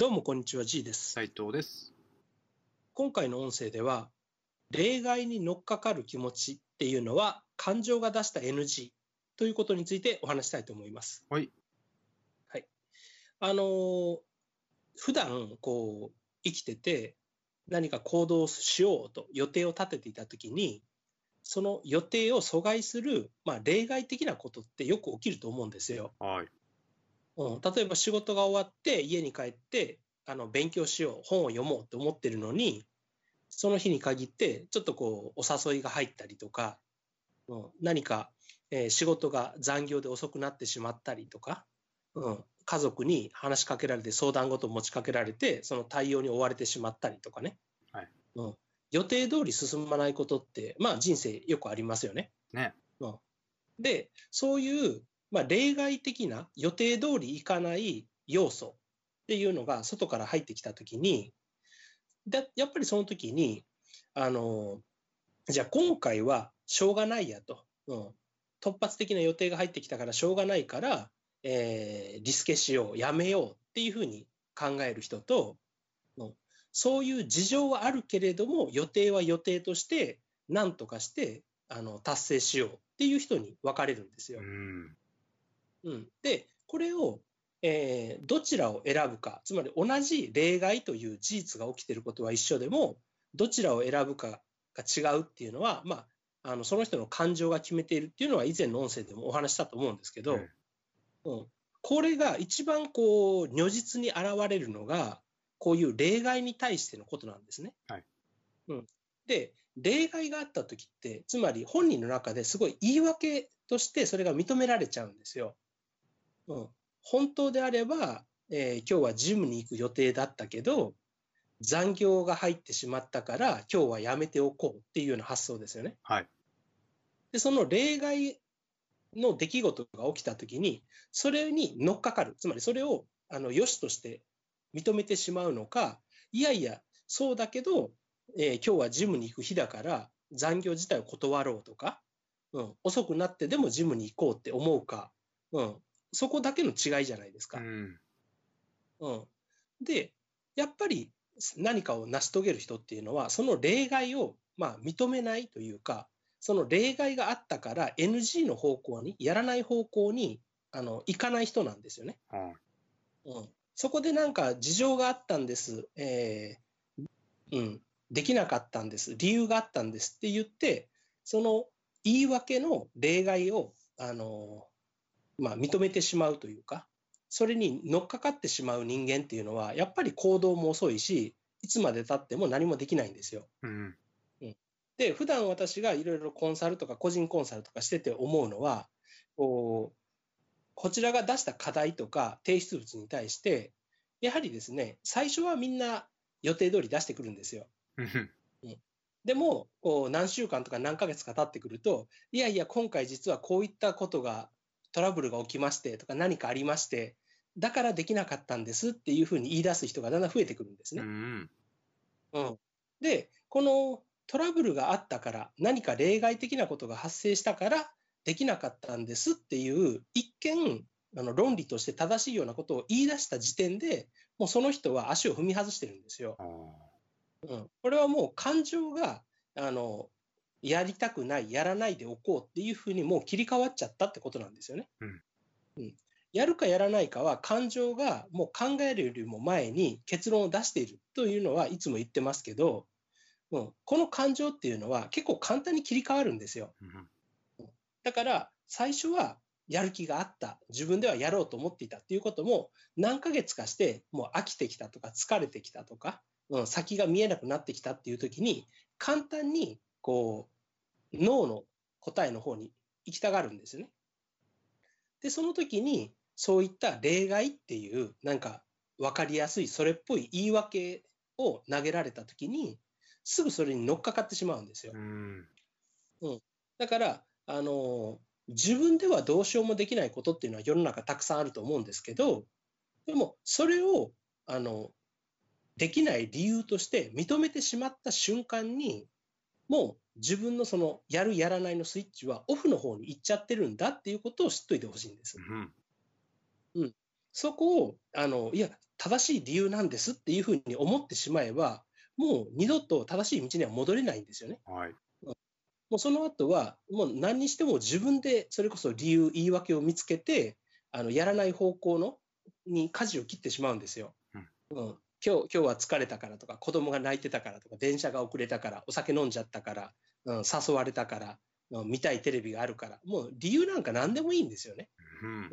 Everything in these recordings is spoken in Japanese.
どうもこんにちは G です。斉藤です。今回の音声では、例外に乗っかかる気持ちっていうのは感情が出した NG ということについてお話したいと思います。はい。はい。あのー普段こう生きてて何か行動しようと予定を立てていたときに、その予定を阻害する、まあ、例外的なことってよく起きると思うんですよ。はい。うん、例えば仕事が終わって家に帰ってあの勉強しよう本を読もうと思ってるのにその日に限ってちょっとこうお誘いが入ったりとか、うん、何か、えー仕事が残業で遅くなってしまったりとか、うん、家族に話しかけられて相談事を持ちかけられてその対応に追われてしまったりとかね、はい。うん、予定通り進まないことってまあ人生よくありますよね。ね。で、そういう、まあ、例外的な予定通りいかない要素っていうのが外から入ってきたときに、だやっぱりその時に、あの、じゃあ今回はしょうがないやと、うん、突発的な予定が入ってきたからしょうがないから、えーリスケしよう、やめようっていうふうに考える人と、うんそういう事情はあるけれども、予定は予定として、何とかしてあの達成しようっていう人に分かれるんですよう。ん。うん、で、これを、えーどちらを選ぶか、つまり同じ例外という事実が起きていることは一緒でも、どちらを選ぶかが違うっていうのは、まあ、あのその人の感情が決めているっていうのは以前の音声でもお話ししたと思うんですけど、うんうん。これが一番こう如実に現れるのが、こういう例外に対してのことなんですね。はい。うん、で、例外があったときって、つまり本人の中ですごい言い訳としてそれが認められちゃうんですよ。うん、本当であれば、えー今日はジムに行く予定だったけど、残業が入ってしまったから、今日はやめておこうっていうような発想ですよね。はい。で、その例外の出来事が起きたときに、それに乗っかかる。つまりそれを、あの、良しとして認めてしまうのか、いやいや、そうだけど、えー今日はジムに行く日だから、残業自体を断ろうとか、うん、遅くなってでもジムに行こうって思うか、うん、そこだけの違いじゃないですか。うん。うん、で、やっぱり何かを成し遂げる人っていうのは、その例外を、まあ、認めないというか、その例外があったから NG の方向に、やらない方向にあの行かない人なんですよね。はい。うん、そこでなんか事情があったんです、えーうん、できなかったんです、理由があったんですって言って、その言い訳の例外を、あのまあ、認めてしまうというか、それに乗っかかってしまう人間っていうのは、やっぱり行動も遅いし、いつまでたっても何もできないんですよ。うん。で、普段私がいろいろコンサルとか個人コンサルとかしてて思うのは、こうこちらが出した課題とか提出物に対して、やはりですね、最初はみんな予定通り出してくるんですよ。うん。でも、こう何週間とか何ヶ月か経ってくると、いやいや、今回実はこういったことが、トラブルが起きましてとか何かありまして、だからできなかったんですっていうふうに言い出す人がだんだん増えてくるんですねう。ん。うん、で、このトラブルがあったから、何か例外的なことが発生したから、できなかったんですっていう、一見、あの論理として正しいようなことを言い出した時点で、もうその人は足を踏み外してるんですよ。あうん、これはもう感情があのやりたくない、やらないでおこうっていうふうにもう切り替わっちゃったってことなんですよね。うんうんやるかやらないかは感情がもう考えるよりも前に結論を出しているというのはいつも言ってますけど、うん、この感情っていうのは結構簡単に切り替わるんですよ。うん。だから最初はやる気があった、自分ではやろうと思っていたっていうことも何ヶ月かしてもう飽きてきたとか疲れてきたとか、うん、先が見えなくなってきたっていう時に簡単にこう脳の答えの方に行きたがるんですよね。で、その時にそういった例外っていうなんか分かりやすいそれっぽい言い訳を投げられた時にすぐそれに乗っかかってしまうんですよう。ん。だから、あの自分ではどうしようもできないことっていうのは世の中たくさんあると思うんですけど、でもそれをあのできない理由として認めてしまった瞬間に、もう自分のそのやるやらないのスイッチはオフの方に行っちゃってるんだっていうことを知っといてほしいんです。うん。そこを、あの、いや、正しい理由なんですっていうふうに思ってしまえば、もう二度と正しい道には戻れないんですよね。はい。もうその後は、もう何にしても自分でそれこそ理由、言い訳を見つけて、あのやらない方向のに舵を切ってしまうんですよ。うん、今日今日は疲れたからとか、子供が泣いてたからとか、電車が遅れたから、お酒飲んじゃったから、うん、誘われたから、うん見たいテレビがあるから、もう理由なんか何でもいいんですよね。うん。うん、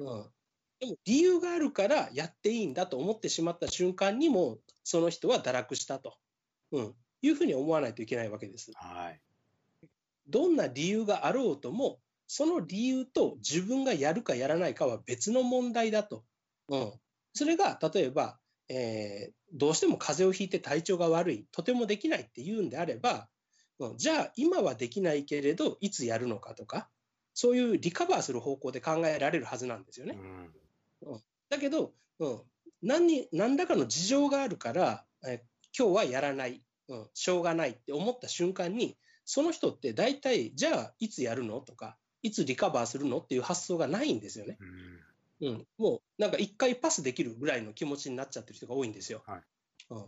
でも理由があるからやっていいんだと思ってしまった瞬間にも、その人は堕落したと、うん、いうふうに思わないといけないわけです。はい。どんな理由があろうとも、その理由と自分がやるかやらないかは別の問題だと。うん、それが例えば、えーどうしても風邪をひいて体調が悪い、とてもできないっていうんであれば、うんじゃあ今はできないけれど、いつやるのかとか、そういうリカバーする方向で考えられるはずなんですよねう。ん。だけど、うん、何に何らかの事情があるから、え今日はやらない、うん、しょうがないって思った瞬間に、その人って大体、じゃあいつやるのとか、いつリカバーするのっていう発想がないんですよね。うん。うん、もうなんか一回パスできるぐらいの気持ちになっちゃってる人が多いんですよ。はいうん、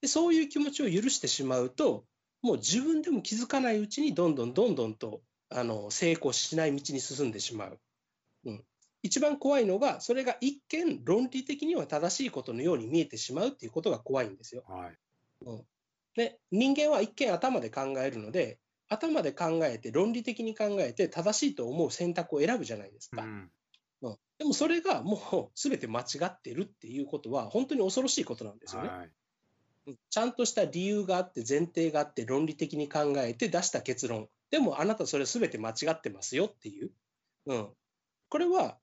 でそういう気持ちを許してしまうと、もう自分でも気づかないうちにどんどんどんどんとあの成功しない道に進んでしまう。うん、一番怖いのが、それが一見論理的には正しいことのように見えてしまうっていうことが怖いんですよ。はい。で人間は一見頭で考えるので、頭で考えて論理的に考えて正しいと思う選択を選ぶじゃないですか。うん。うんでもそれがもう全て間違ってるっていうことは本当に恐ろしいことなんですよね。はい。うんちゃんとした理由があって前提があって論理的に考えて出した結論。でもあなたそれ全て間違ってますよっていう。うん、これは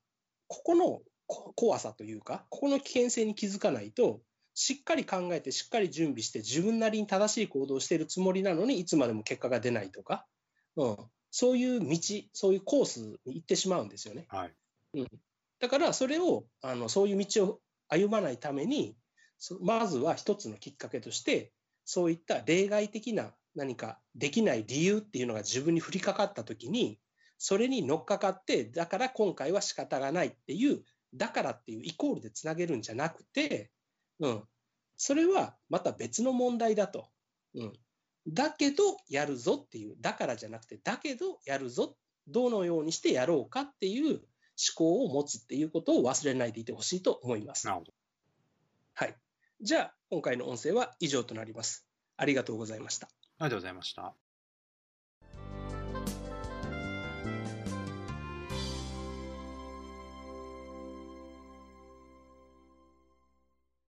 ここのこ怖さというか、ここの危険性に気づかないと、しっかり考えてしっかり準備して自分なりに正しい行動をしているつもりなのにいつまでも結果が出ないとか、うん、そういう道、そういうコースに行ってしまうんですよね。はい。だからそれをあのそういう道を歩まないためにまずは一つのきっかけとしてそういった例外的な何かできない理由っていうのが自分に降りかかった時にそれに乗っかかってだから今回は仕方がないっていうだからっていうイコールでつなげるんじゃなくて、うん、それはまた別の問題だと、うん、だけどやるぞっていうだからじゃなくてだけどやるぞどのようにしてやろうかっていう考を持つっていうことを忘れないでいてほしいと思います。なるほど。はい。じゃあ、今回の音声は以上となります。ありがとうございました。ありがとうございました。